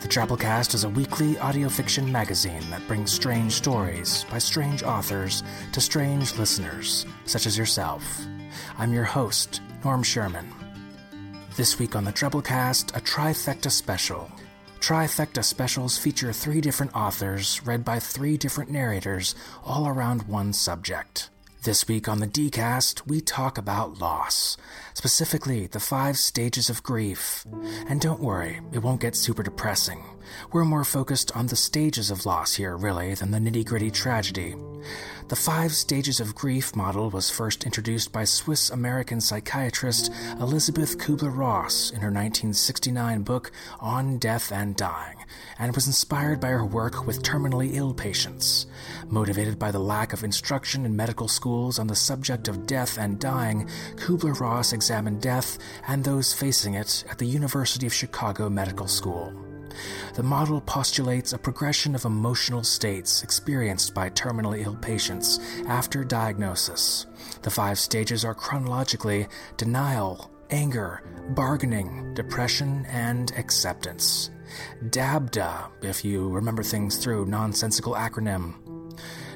The Drabblecast is a weekly audio fiction magazine that brings strange stories by strange authors to strange listeners, such as yourself. I'm your host, Norm Sherman. This week on the Drabblecast, a trifecta special. Trifecta specials feature three different authors, read by three different narrators, all around one subject. This week on the DCast, we talk about loss, specifically the five stages of grief. And don't worry, it won't get super depressing. We're more focused on the stages of loss here, really, than the nitty gritty tragedy. The five stages of grief model was first introduced by Swiss American psychiatrist Elisabeth Kubler Ross in her 1969 book On Death and Dying, and was inspired by her work with terminally ill patients. Motivated by the lack of instruction in medical schools on the subject of death and dying, Kubler Ross examined death and those facing it at the University of Chicago Medical School. The model postulates a progression of emotional states experienced by terminally ill patients after diagnosis. The five stages are chronologically denial, anger, bargaining, depression, and acceptance. DABDA, if you remember things through nonsensical acronym.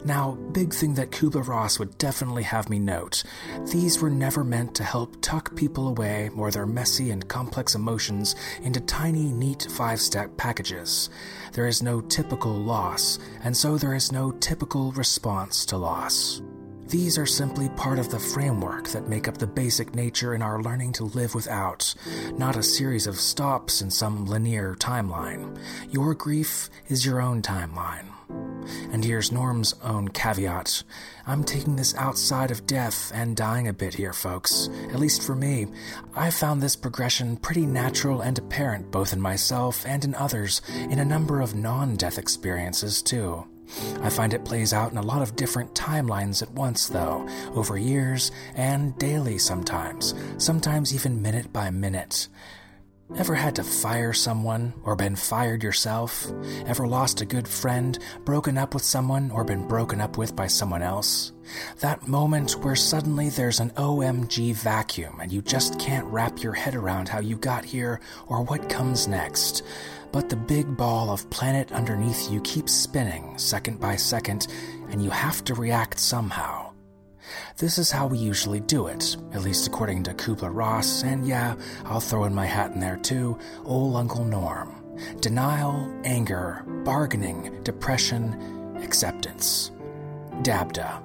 Now, big thing that Kubler Ross would definitely have me note these were never meant to help tuck people away or their messy and complex emotions into tiny, neat five step packages. There is no typical loss, and so there is no typical response to loss. These are simply part of the framework that make up the basic nature in our learning to live without, not a series of stops in some linear timeline. Your grief is your own timeline. And here's Norm's own caveat. I'm taking this outside of death and dying a bit here, folks. At least for me. I found this progression pretty natural and apparent both in myself and in others in a number of non death experiences, too. I find it plays out in a lot of different timelines at once, though, over years and daily sometimes, sometimes even minute by minute. Ever had to fire someone or been fired yourself? Ever lost a good friend, broken up with someone, or been broken up with by someone else? That moment where suddenly there's an OMG vacuum and you just can't wrap your head around how you got here or what comes next. But the big ball of planet underneath you keeps spinning second by second, and you have to react somehow. This is how we usually do it, at least according to Kubler Ross, and yeah, I'll throw in my hat in there too, old Uncle Norm. Denial, anger, bargaining, depression, acceptance. DABDA.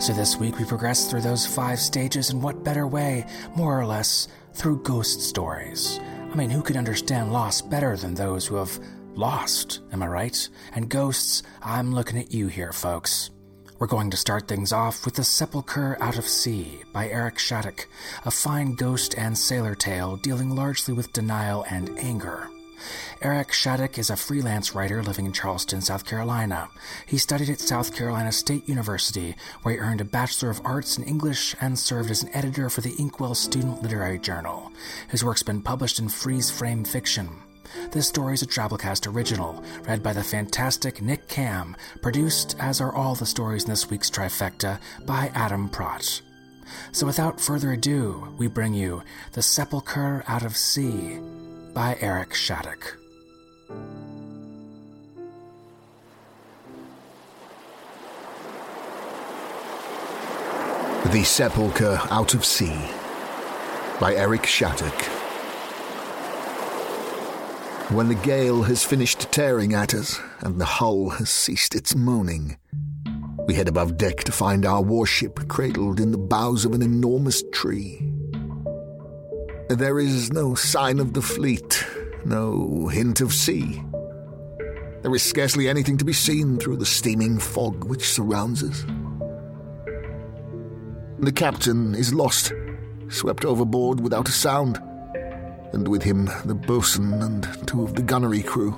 So this week we progress through those five stages in what better way, more or less, through ghost stories. I mean, who could understand loss better than those who have lost, am I right? And ghosts, I'm looking at you here, folks. We're going to start things off with The Sepulchre Out of Sea by Eric Shattuck, a fine ghost and sailor tale dealing largely with denial and anger. Eric Shattuck is a freelance writer living in Charleston, South Carolina. He studied at South Carolina State University, where he earned a Bachelor of Arts in English and served as an editor for the Inkwell Student Literary Journal. His work's been published in freeze frame fiction. This story is a Drabblecast original, read by the fantastic Nick Cam, produced, as are all the stories in this week's trifecta, by Adam Pratt. So without further ado, we bring you The Sepulchre Out of Sea by Eric Shattuck. The Sepulchre Out of Sea by Eric Shattuck. When the gale has finished tearing at us and the hull has ceased its moaning, We head above deck to find our warship cradled in the boughs of an enormous tree. There is no sign of the fleet, no hint of sea. There is scarcely anything to be seen through the steaming fog which surrounds us. The captain is lost, swept overboard without a sound, and with him the boatswain and two of the gunnery crew.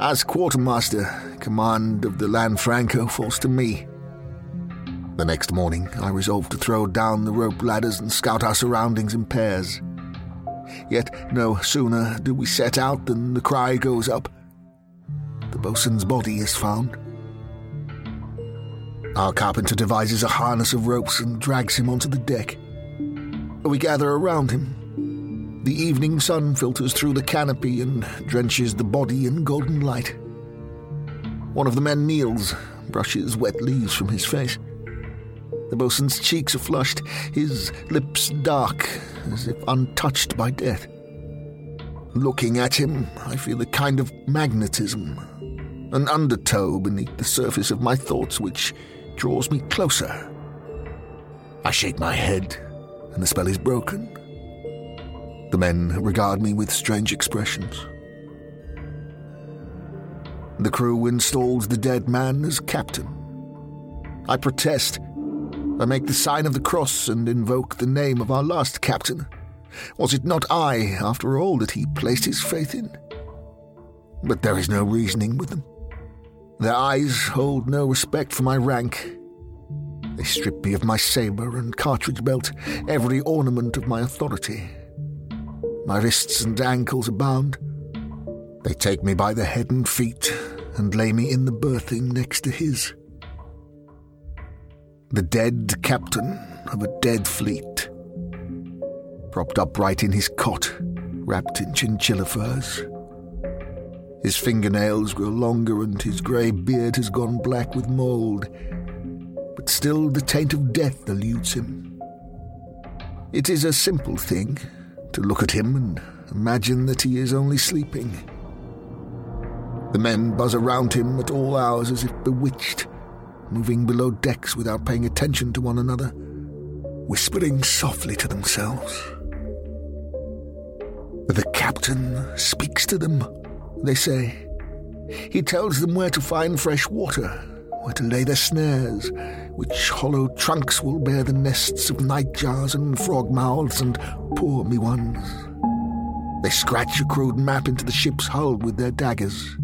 As quartermaster, command of the Lanfranco falls to me. The next morning, I resolve to throw down the rope ladders and scout our surroundings in pairs. Yet no sooner do we set out than the cry goes up. The boatswain's body is found. Our carpenter devises a harness of ropes and drags him onto the deck. We gather around him, the evening sun filters through the canopy and drenches the body in golden light. One of the men kneels, brushes wet leaves from his face. The boatswain's cheeks are flushed, his lips dark, as if untouched by death. Looking at him, I feel a kind of magnetism, an undertow beneath the surface of my thoughts which draws me closer. I shake my head, and the spell is broken. The men regard me with strange expressions. The crew installs the dead man as captain. I protest. I make the sign of the cross and invoke the name of our last captain. Was it not I, after all, that he placed his faith in? But there is no reasoning with them. Their eyes hold no respect for my rank. They strip me of my sabre and cartridge belt, every ornament of my authority. My wrists and ankles are bound. They take me by the head and feet and lay me in the berthing next to his. The dead captain of a dead fleet. Propped upright in his cot, wrapped in chinchilla furs. His fingernails grow longer and his grey beard has gone black with mould, but still the taint of death eludes him. It is a simple thing, to look at him and imagine that he is only sleeping. The men buzz around him at all hours as if bewitched, moving below decks without paying attention to one another, whispering softly to themselves. The captain speaks to them, they say. He tells them where to find fresh water, where to lay their snares, which hollow trunks will bear the nests of nightjars and frog mouths and poor me ones. They scratch a crude map into the ship's hull with their daggers.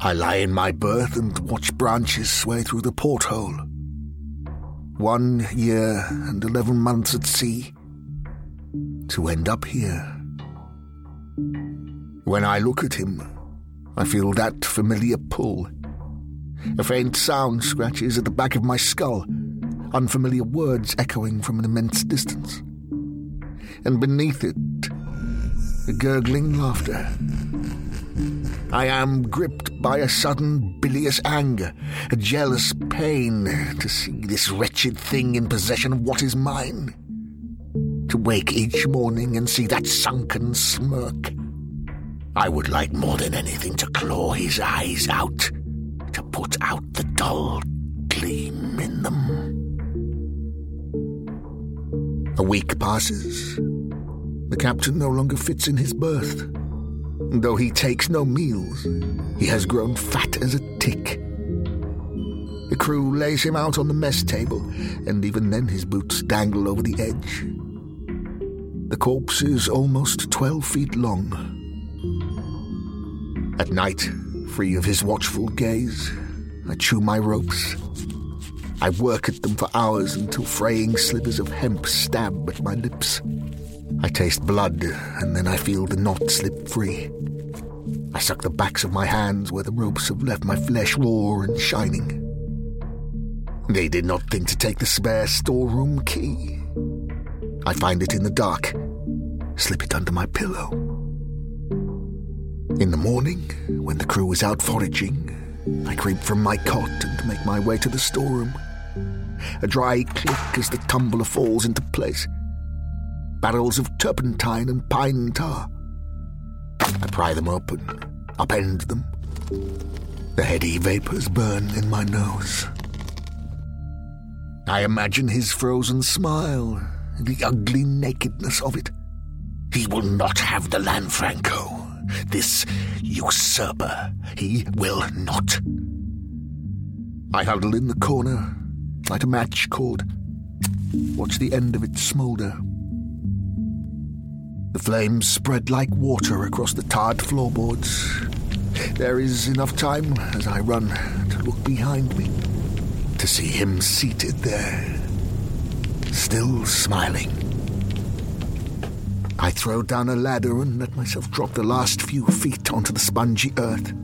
I lie in my berth and watch branches sway through the porthole. One year and eleven months at sea to end up here. When I look at him, I feel that familiar pull a faint sound scratches at the back of my skull, unfamiliar words echoing from an immense distance. And beneath it, a gurgling laughter. I am gripped by a sudden bilious anger, a jealous pain to see this wretched thing in possession of what is mine. To wake each morning and see that sunken smirk. I would like more than anything to claw his eyes out put out the dull gleam in them. A week passes. The captain no longer fits in his berth. Though he takes no meals, he has grown fat as a tick. The crew lays him out on the mess table, and even then his boots dangle over the edge. The corpse is almost twelve feet long. At night, free of his watchful gaze. I chew my ropes. I work at them for hours until fraying slivers of hemp stab at my lips. I taste blood, and then I feel the knot slip free. I suck the backs of my hands where the ropes have left my flesh raw and shining. They did not think to take the spare storeroom key. I find it in the dark, slip it under my pillow. In the morning, when the crew is out foraging, I creep from my cot and make my way to the storeroom. A dry click as the tumbler falls into place. Barrels of turpentine and pine tar. I pry them open, upend them. The heady vapors burn in my nose. I imagine his frozen smile, the ugly nakedness of it. He will not have the Lanfranco. This usurper. He will not. I huddle in the corner, light a match cord, watch the end of it smoulder. The flames spread like water across the tarred floorboards. There is enough time as I run to look behind me to see him seated there, still smiling. I throw down a ladder and let myself drop the last few feet onto the spongy earth.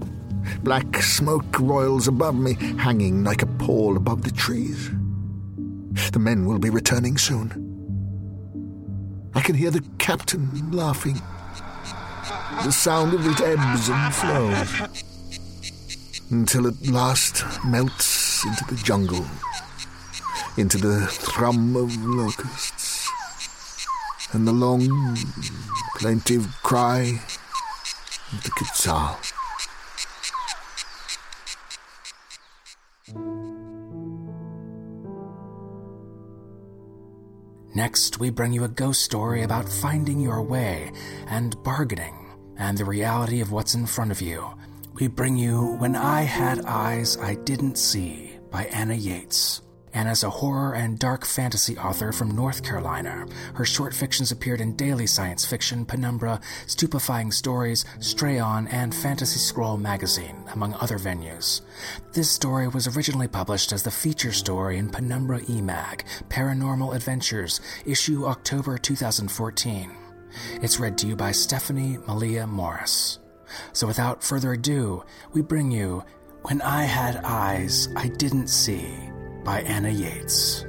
Black smoke roils above me, hanging like a pall above the trees. The men will be returning soon. I can hear the captain laughing. The sound of it ebbs and flows until at last melts into the jungle, into the thrum of locusts, and the long, plaintive cry of the quetzal. Next, we bring you a ghost story about finding your way and bargaining and the reality of what's in front of you. We bring you When I Had Eyes I Didn't See by Anna Yates. Anna's a horror and dark fantasy author from North Carolina. Her short fictions appeared in Daily Science Fiction, Penumbra, Stupefying Stories, Stray On, and Fantasy Scroll magazine, among other venues. This story was originally published as the feature story in Penumbra eMag, Paranormal Adventures, issue October 2014. It's read to you by Stephanie Malia Morris. So without further ado, we bring you When I Had Eyes I Didn't See by Anna Yates.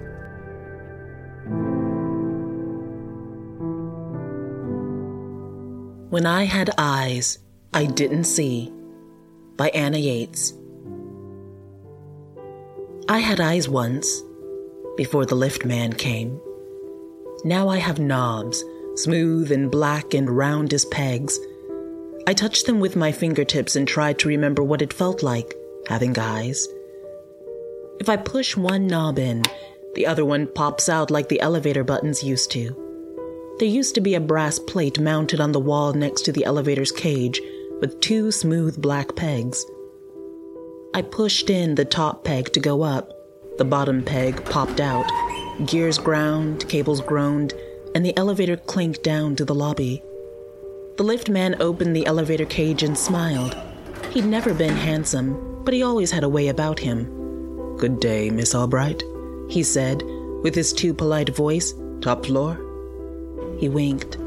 When I Had Eyes I Didn't See by Anna Yates. I had eyes once, before the lift man came. Now I have knobs, smooth and black and round as pegs. I touched them with my fingertips and tried to remember what it felt like having eyes. If I push one knob in, the other one pops out like the elevator buttons used to. There used to be a brass plate mounted on the wall next to the elevator's cage with two smooth black pegs. I pushed in the top peg to go up. The bottom peg popped out. Gears ground, cables groaned, and the elevator clinked down to the lobby. The lift man opened the elevator cage and smiled. He'd never been handsome, but he always had a way about him. Good day, Miss Albright, he said, with his too polite voice. Top floor? He winked.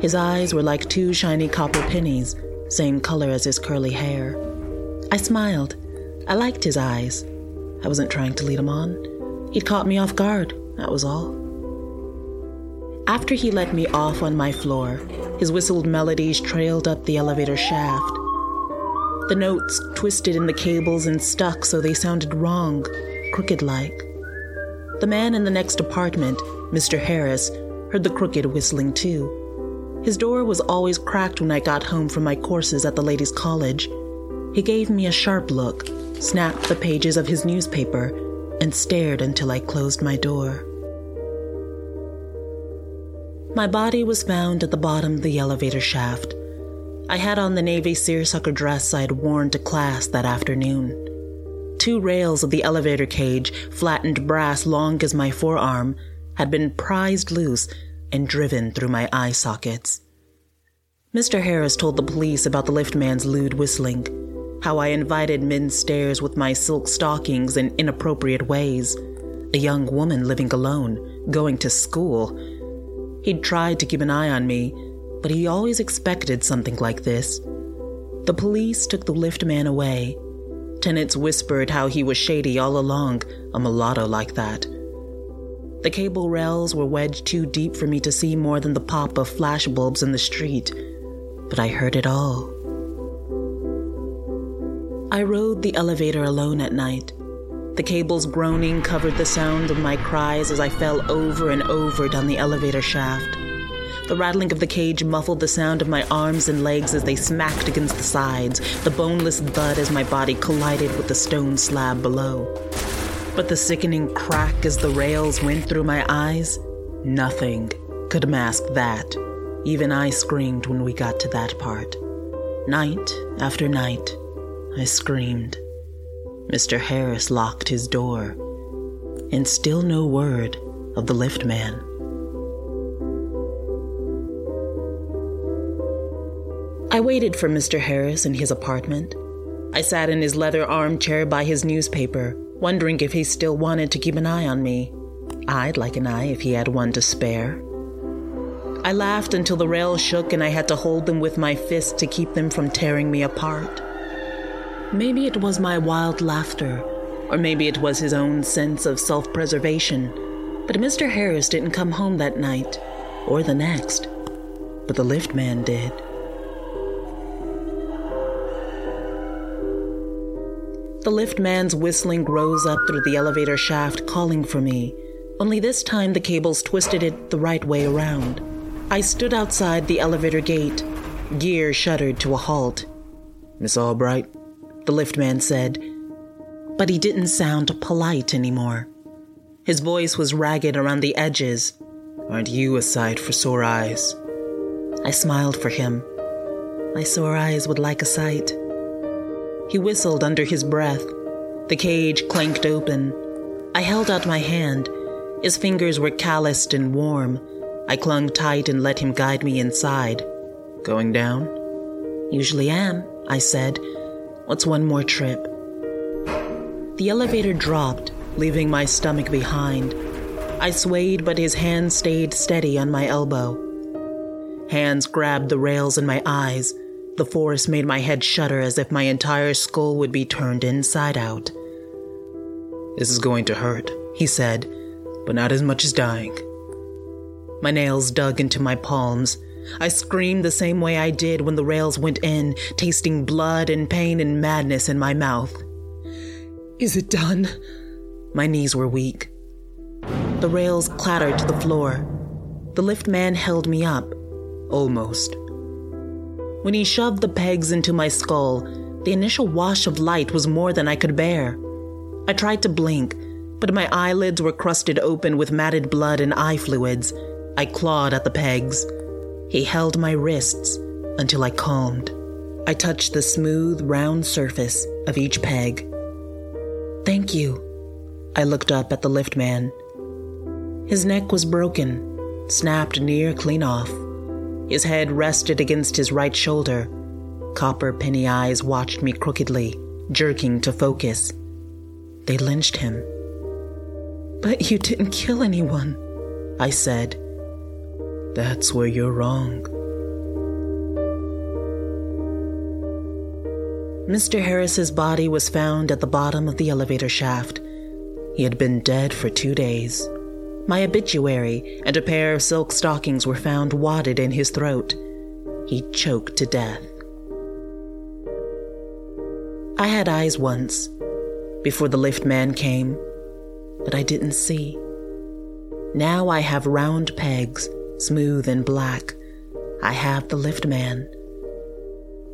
His eyes were like two shiny copper pennies, same color as his curly hair. I smiled. I liked his eyes. I wasn't trying to lead him on. He'd caught me off guard, that was all. After he let me off on my floor, his whistled melodies trailed up the elevator shaft. The notes twisted in the cables and stuck so they sounded wrong, crooked like. The man in the next apartment, Mr. Harris, heard the crooked whistling too. His door was always cracked when I got home from my courses at the ladies' college. He gave me a sharp look, snapped the pages of his newspaper, and stared until I closed my door. My body was found at the bottom of the elevator shaft. I had on the navy seersucker dress I had worn to class that afternoon. Two rails of the elevator cage, flattened brass long as my forearm, had been prized loose and driven through my eye sockets. Mr. Harris told the police about the liftman's lewd whistling, how I invited men's stares with my silk stockings in inappropriate ways, a young woman living alone, going to school. He'd tried to keep an eye on me, but he always expected something like this. The police took the lift man away. Tenants whispered how he was shady all along, a mulatto like that. The cable rails were wedged too deep for me to see more than the pop of flashbulbs in the street, but I heard it all. I rode the elevator alone at night. The cable's groaning covered the sound of my cries as I fell over and over down the elevator shaft. The rattling of the cage muffled the sound of my arms and legs as they smacked against the sides, the boneless thud as my body collided with the stone slab below. But the sickening crack as the rails went through my eyes, nothing could mask that. Even I screamed when we got to that part. Night after night, I screamed. Mr. Harris locked his door, and still no word of the lift man. I waited for Mr. Harris in his apartment. I sat in his leather armchair by his newspaper, wondering if he still wanted to keep an eye on me. I'd like an eye if he had one to spare. I laughed until the rails shook and I had to hold them with my fist to keep them from tearing me apart. Maybe it was my wild laughter, or maybe it was his own sense of self preservation, but Mr. Harris didn't come home that night, or the next. But the lift man did. The lift man's whistling rose up through the elevator shaft, calling for me. Only this time the cables twisted it the right way around. I stood outside the elevator gate. Gear shuddered to a halt. Miss Albright, the lift man said, but he didn't sound polite anymore. His voice was ragged around the edges. Aren't you a sight for sore eyes? I smiled for him. My sore eyes would like a sight. He whistled under his breath. The cage clanked open. I held out my hand. His fingers were calloused and warm. I clung tight and let him guide me inside. Going down? Usually am, I said. What's one more trip? The elevator dropped, leaving my stomach behind. I swayed, but his hand stayed steady on my elbow. Hands grabbed the rails in my eyes. The force made my head shudder as if my entire skull would be turned inside out. This is going to hurt, he said, but not as much as dying. My nails dug into my palms. I screamed the same way I did when the rails went in, tasting blood and pain and madness in my mouth. Is it done? My knees were weak. The rails clattered to the floor. The lift man held me up. Almost. When he shoved the pegs into my skull, the initial wash of light was more than I could bear. I tried to blink, but my eyelids were crusted open with matted blood and eye fluids. I clawed at the pegs. He held my wrists until I calmed. I touched the smooth, round surface of each peg. Thank you. I looked up at the lift man. His neck was broken, snapped near clean off. His head rested against his right shoulder. Copper penny eyes watched me crookedly, jerking to focus. They lynched him. But you didn't kill anyone, I said. That's where you're wrong. Mr. Harris's body was found at the bottom of the elevator shaft. He had been dead for two days. My obituary and a pair of silk stockings were found wadded in his throat. He choked to death. I had eyes once, before the lift man came, but I didn't see. Now I have round pegs, smooth and black. I have the lift man.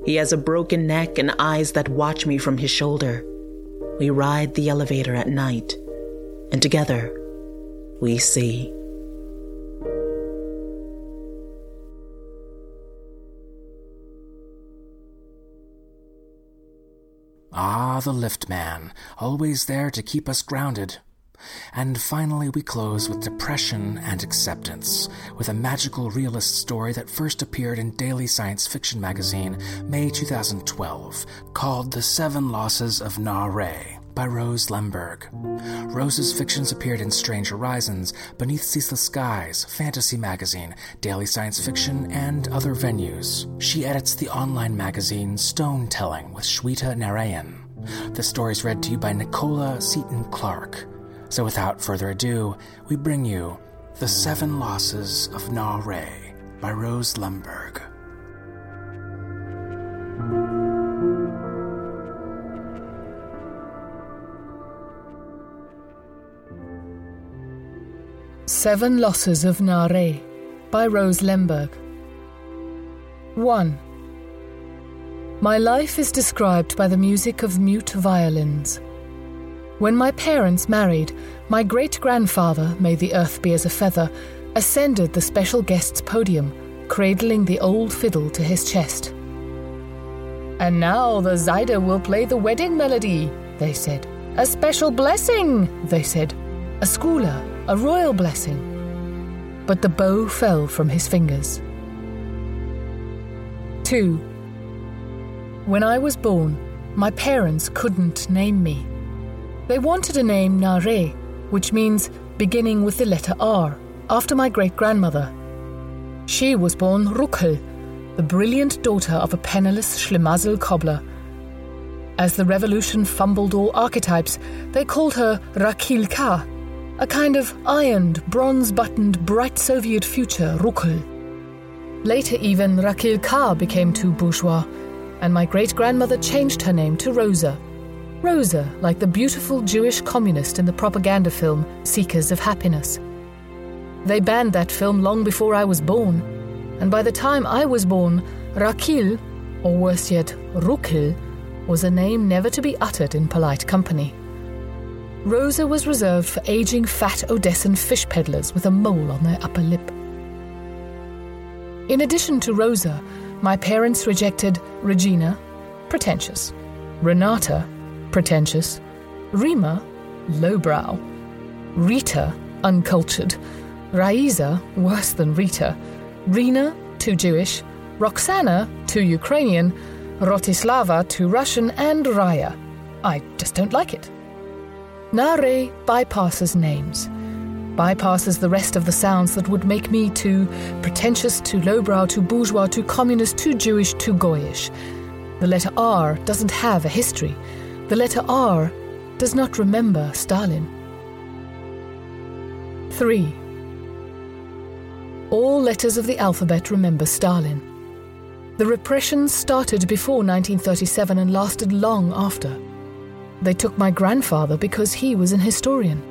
He has a broken neck and eyes that watch me from his shoulder. We ride the elevator at night, and together we see. Ah, the lift man, always there to keep us grounded. And finally, we close with depression and acceptance, with a magical realist story that first appeared in Daily Science Fiction magazine, May 2012, called The Seven Losses of Na-Re by Rose Lemberg. Rose's fictions appeared in Strange Horizons, Beneath Ceaseless Skies, Fantasy Magazine, Daily Science Fiction, and other venues. She edits the online magazine Stone Telling with Shweta Narayan. The story is read to you by Nicola Seaton Clark. So without further ado, we bring you The Seven Losses of Na-Re by Rose Lemberg. Seven Losses of Na-Re by Rose Lemberg. 1. My life is described by the music of mute violins. When my parents married, my great grandfather, may the earth be as a feather, ascended the special guest's podium, cradling the old fiddle to his chest. And now the Zayda will play the wedding melody, they said. A special blessing, they said. A skula, a royal blessing. But the bow fell from his fingers. 2. When I was born, my parents couldn't name me. They wanted a name Nare, which means beginning with the letter R, after my great grandmother. She was born Rukhel, the brilliant daughter of a penniless Schlemazel cobbler. As the revolution fumbled all archetypes, they called her Rakil Ka, a kind of ironed, bronze buttoned, bright Soviet future Rukhel. Later, even Rakil Ka became too bourgeois, and my great grandmother changed her name to Rosa Rosa, like the beautiful Jewish communist in the propaganda film Seekers of Happiness. They banned that film long before I was born, and by the time I was born, Rakil, or worse yet, Rukil, was a name never to be uttered in polite company. Rosa was reserved for aging fat Odessan fish peddlers with a mole on their upper lip. In addition to Rosa, my parents rejected Regina, pretentious, Renata, pretentious, Rima, lowbrow, Rita, uncultured, Raiza, worse than Rita, Rina, too Jewish, Roxana, too Ukrainian, Rotislava, too Russian, and Raya. I just don't like it. Nare bypasses names, bypasses the rest of the sounds that would make me too pretentious, too lowbrow, too bourgeois, too communist, too Jewish, too Goyish. The letter R doesn't have a history. The letter R does not remember Stalin. 3. All letters of the alphabet remember Stalin. The repression started before 1937 and lasted long after. They took my grandfather because he was an historian.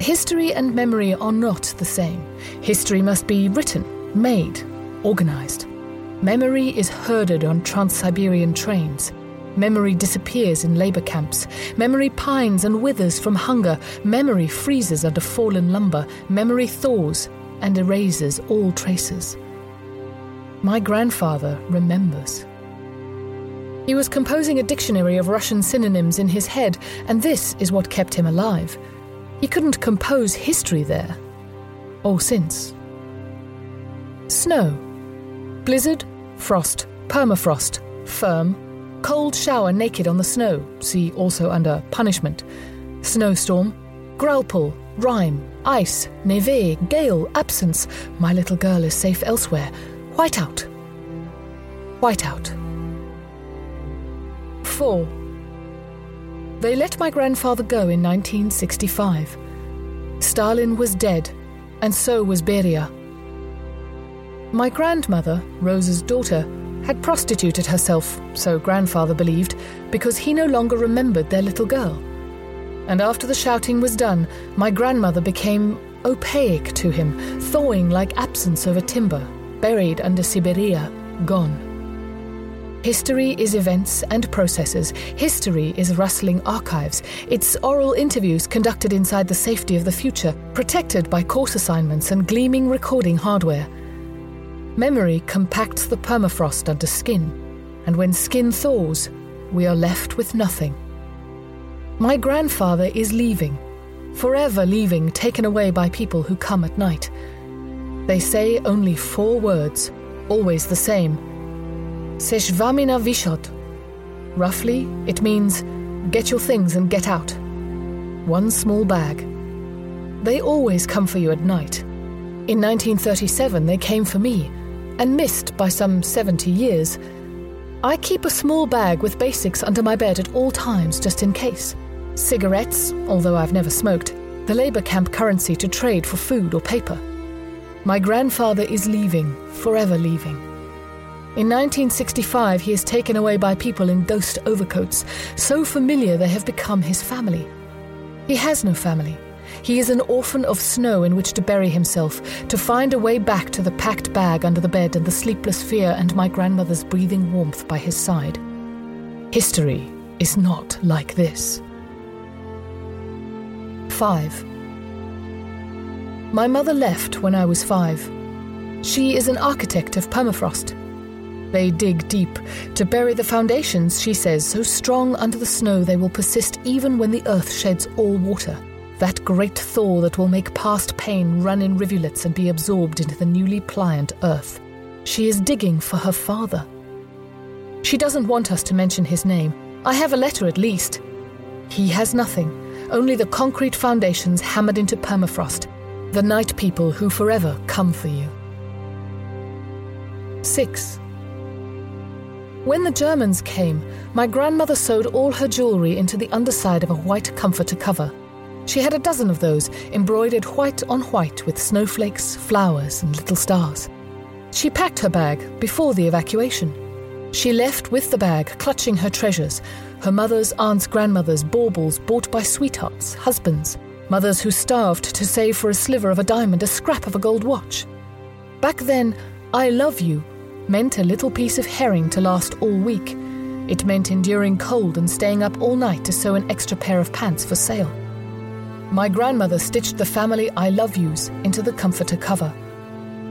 History and memory are not the same. History must be written, made, organized. Memory is herded on Trans Siberian trains. Memory disappears in labor camps. Memory pines and withers from hunger. Memory freezes under fallen lumber. Memory thaws and erases all traces. My grandfather remembers. He was composing a dictionary of Russian synonyms in his head, and this is what kept him alive. He couldn't compose history there. Or since. Snow. Blizzard, frost, permafrost, firm, cold shower naked on the snow, see also under punishment, snowstorm, growlpool, rime, ice, neve, gale, absence, my little girl is safe elsewhere, whiteout. Whiteout. 4. They let my grandfather go in 1965. Stalin was dead, and so was Beria. My grandmother, Rosa's daughter, had prostituted herself, so grandfather believed, because he no longer remembered their little girl. And after the shouting was done, my grandmother became opaque to him, thawing like absence over timber, buried under Siberia, gone. History is events and processes. History is rustling archives. It's oral interviews conducted inside the safety of the future, protected by course assignments and gleaming recording hardware. Memory compacts the permafrost under skin, and when skin thaws, we are left with nothing. My grandfather is leaving, forever leaving, taken away by people who come at night. They say only four words, always the same. Seshvamina vishot. Roughly, it means get your things and get out. One small bag. They always come for you at night. In 1937, they came for me and missed by some 70 years. I keep a small bag with basics under my bed at all times just in case. Cigarettes, although I've never smoked, the labour camp currency to trade for food or paper. My grandfather is leaving, forever leaving. In 1965, he is taken away by people in ghost overcoats, so familiar they have become his family. He has no family. He is an orphan of snow in which to bury himself, to find a way back to the packed bag under the bed and the sleepless fear and my grandmother's breathing warmth by his side. History is not like this. 5. My mother left when I was five. She is an architect of permafrost. They dig deep to bury the foundations, she says, so strong under the snow they will persist even when the earth sheds all water. That great thaw that will make past pain run in rivulets and be absorbed into the newly pliant earth. She is digging for her father. She doesn't want us to mention his name. I have a letter at least. He has nothing, only the concrete foundations hammered into permafrost, the night people who forever come for you. 6. When the Germans came, my grandmother sewed all her jewellery into the underside of a white comforter cover. She had a dozen of those, embroidered white on white with snowflakes, flowers, and little stars. She packed her bag before the evacuation. She left with the bag, clutching her treasures her mother's, aunt's, grandmother's baubles bought by sweethearts, husbands, mothers who starved to save for a sliver of a diamond, a scrap of a gold watch. Back then, I love you meant a little piece of herring to last all week. It meant enduring cold and staying up all night to sew an extra pair of pants for sale. My grandmother stitched the family I love yous into the comforter cover.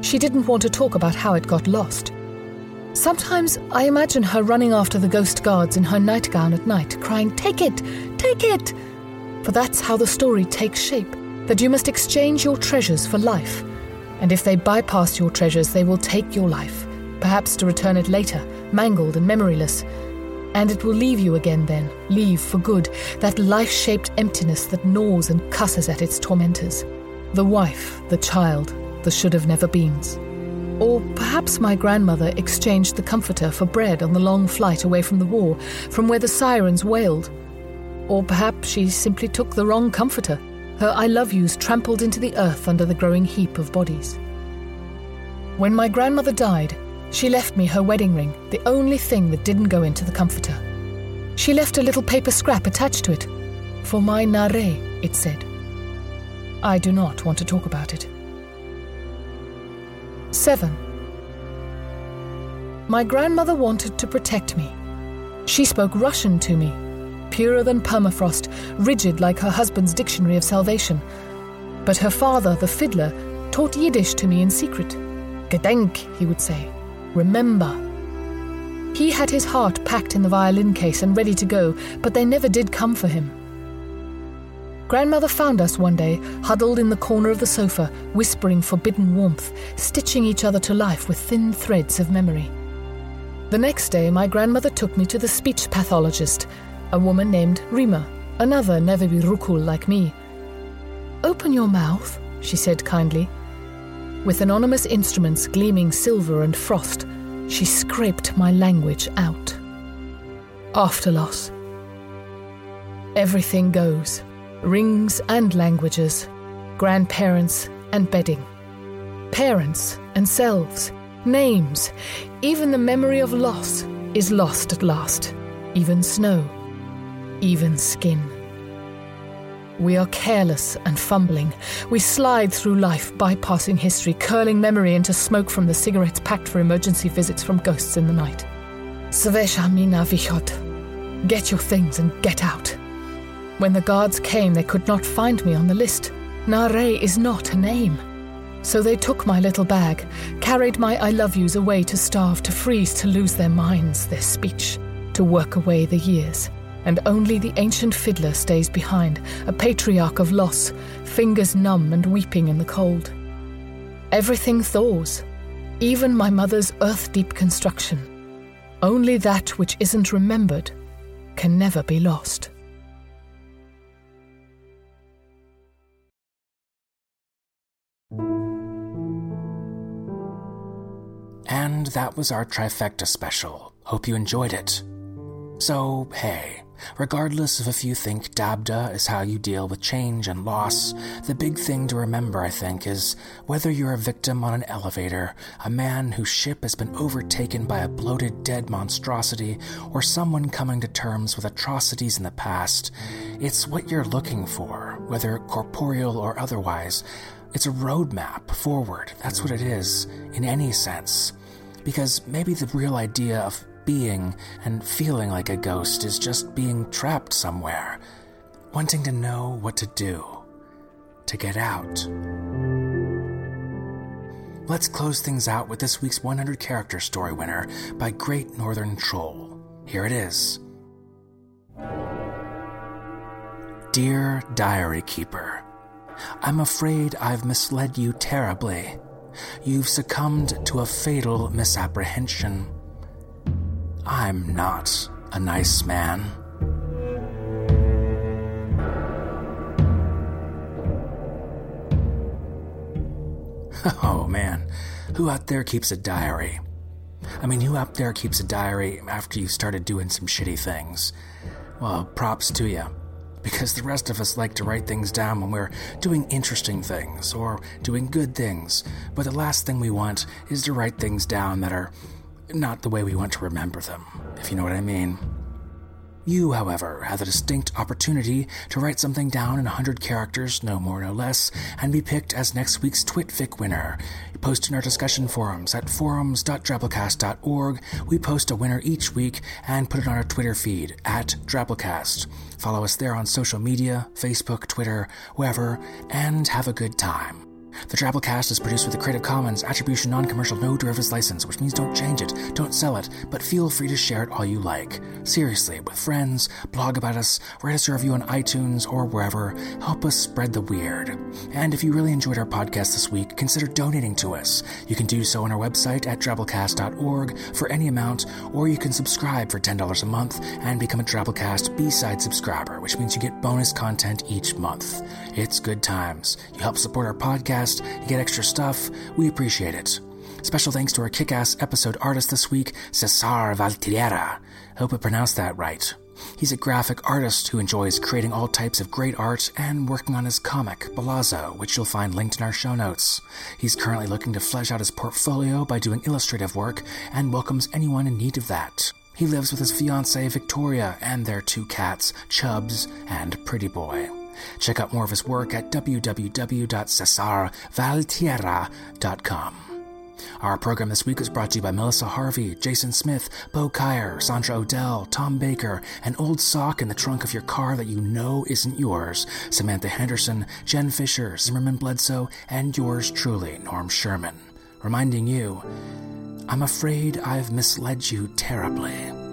She didn't want to talk about how it got lost. Sometimes I imagine her running after the ghost guards in her nightgown at night, crying, Take it! Take it! For that's how the story takes shape that you must exchange your treasures for life. And if they bypass your treasures, they will take your life, perhaps to return it later, mangled and memoryless. And it will leave you again then, leave for good, that life shaped emptiness that gnaws and cusses at its tormentors. The wife, the child, the should have never beens. Or perhaps my grandmother exchanged the comforter for bread on the long flight away from the war, from where the sirens wailed or perhaps she simply took the wrong comforter. Her I love yous trampled into the earth under the growing heap of bodies. When my grandmother died, she left me her wedding ring, the only thing that didn't go into the comforter. She left a little paper scrap attached to it. For my Nare, it said. I do not want to talk about it. 7. My grandmother wanted to protect me. She spoke Russian to me, purer than permafrost, rigid like her husband's dictionary of salvation. But her father, the fiddler, taught Yiddish to me in secret. Gedenk, he would say. Remember. He had his heart packed in the violin case and ready to go, but they never did come for him. Grandmother found us one day, huddled in the corner of the sofa, whispering forbidden warmth, stitching each other to life with thin threads of memory. The next day, my grandmother took me to the speech pathologist, a woman named Rima, another never be rukul like me. Open your mouth, she said kindly. With anonymous instruments gleaming silver and frost, she scraped my language out. After loss. Everything goes rings and languages, grandparents and bedding, parents and selves, names, even the memory of loss is lost at last, even snow even skin. We are careless and fumbling. We slide through life, bypassing history, curling memory into smoke from the cigarettes packed for emergency visits from ghosts in the night. Sveshamina Vichot. Get your things and get out. When the guards came, they could not find me on the list. Nare is not a name. So they took my little bag, carried my I love yous away to starve, to freeze, to lose their minds, their speech, to work away the years and only the ancient fiddler stays behind, a patriarch of loss, fingers numb and weeping in the cold. Everything thaws, even my mother's earth deep construction. Only that which isn't remembered can never be lost. And that was our trifecta special. Hope you enjoyed it. So, hey, Regardless of if you think Dabda is how you deal with change and loss, the big thing to remember, I think, is whether you're a victim on an elevator, a man whose ship has been overtaken by a bloated dead monstrosity, or someone coming to terms with atrocities in the past, it's what you're looking for whether corporeal or otherwise. It's a roadmap forward. That's what it is, in any sense. Because maybe the real idea of being and feeling like a ghost is just being trapped somewhere, wanting to know what to do, to get out. Let's close things out with this week's 100 character story winner by Great Northern Troll. Here it is. Dear Diary Keeper, I'm afraid I've misled you terribly. You've succumbed to a fatal misapprehension. I'm not a nice man. Oh man, who out there keeps a diary? I mean, who out there keeps a diary after you've started doing some shitty things? Well, props to you. Because the rest of us like to write things down when we're doing interesting things or doing good things, but the last thing we want is to write things down that are not the way we want to remember them, if you know what I mean. You, however, have the distinct opportunity to write something down in 100 characters, no more, no less, and be picked as next week's TwitFic winner. Post in our discussion forums at forums.drabblecast.org. We post a winner each week and put it on our Twitter feed at Drabblecast. Follow us there on social media, Facebook, Twitter, wherever, and have a good time. The Drabblecast is produced with a Creative Commons Attribution Non Commercial No Derivatives license, which means don't change it, don't sell it, but feel free to share it all you like. Seriously, with friends, blog about us, write us a review on iTunes or wherever. Help us spread the weird. And if you really enjoyed our podcast this week, consider donating to us. You can do so on our website at drabblecast.org for any amount, or you can subscribe for $10 a month and become a Drabblecast B-side subscriber, which means you get bonus content each month. It's good times. You help support our podcast podcast, you get extra stuff. We appreciate it. Special thanks to our kick ass episode artist this week, Cesar Valtierra. Hope I pronounced that right. He's a graphic artist who enjoys creating all types of great art and working on his comic, Balazzo, which you'll find linked in our show notes. He's currently looking to flesh out his portfolio by doing illustrative work and welcomes anyone in need of that. He lives with his fiancee Victoria and their two cats, Chubs and Pretty Boy. Check out more of his work at www.cesarvaltierra.com. Our program this week was brought to you by Melissa Harvey, Jason Smith, Bo Kyer, Sandra Odell, Tom Baker, an old sock in the trunk of your car that you know isn't yours, Samantha Henderson, Jen Fisher, Zimmerman Bledsoe, and yours truly, Norm Sherman. Reminding you, I'm afraid I've misled you terribly.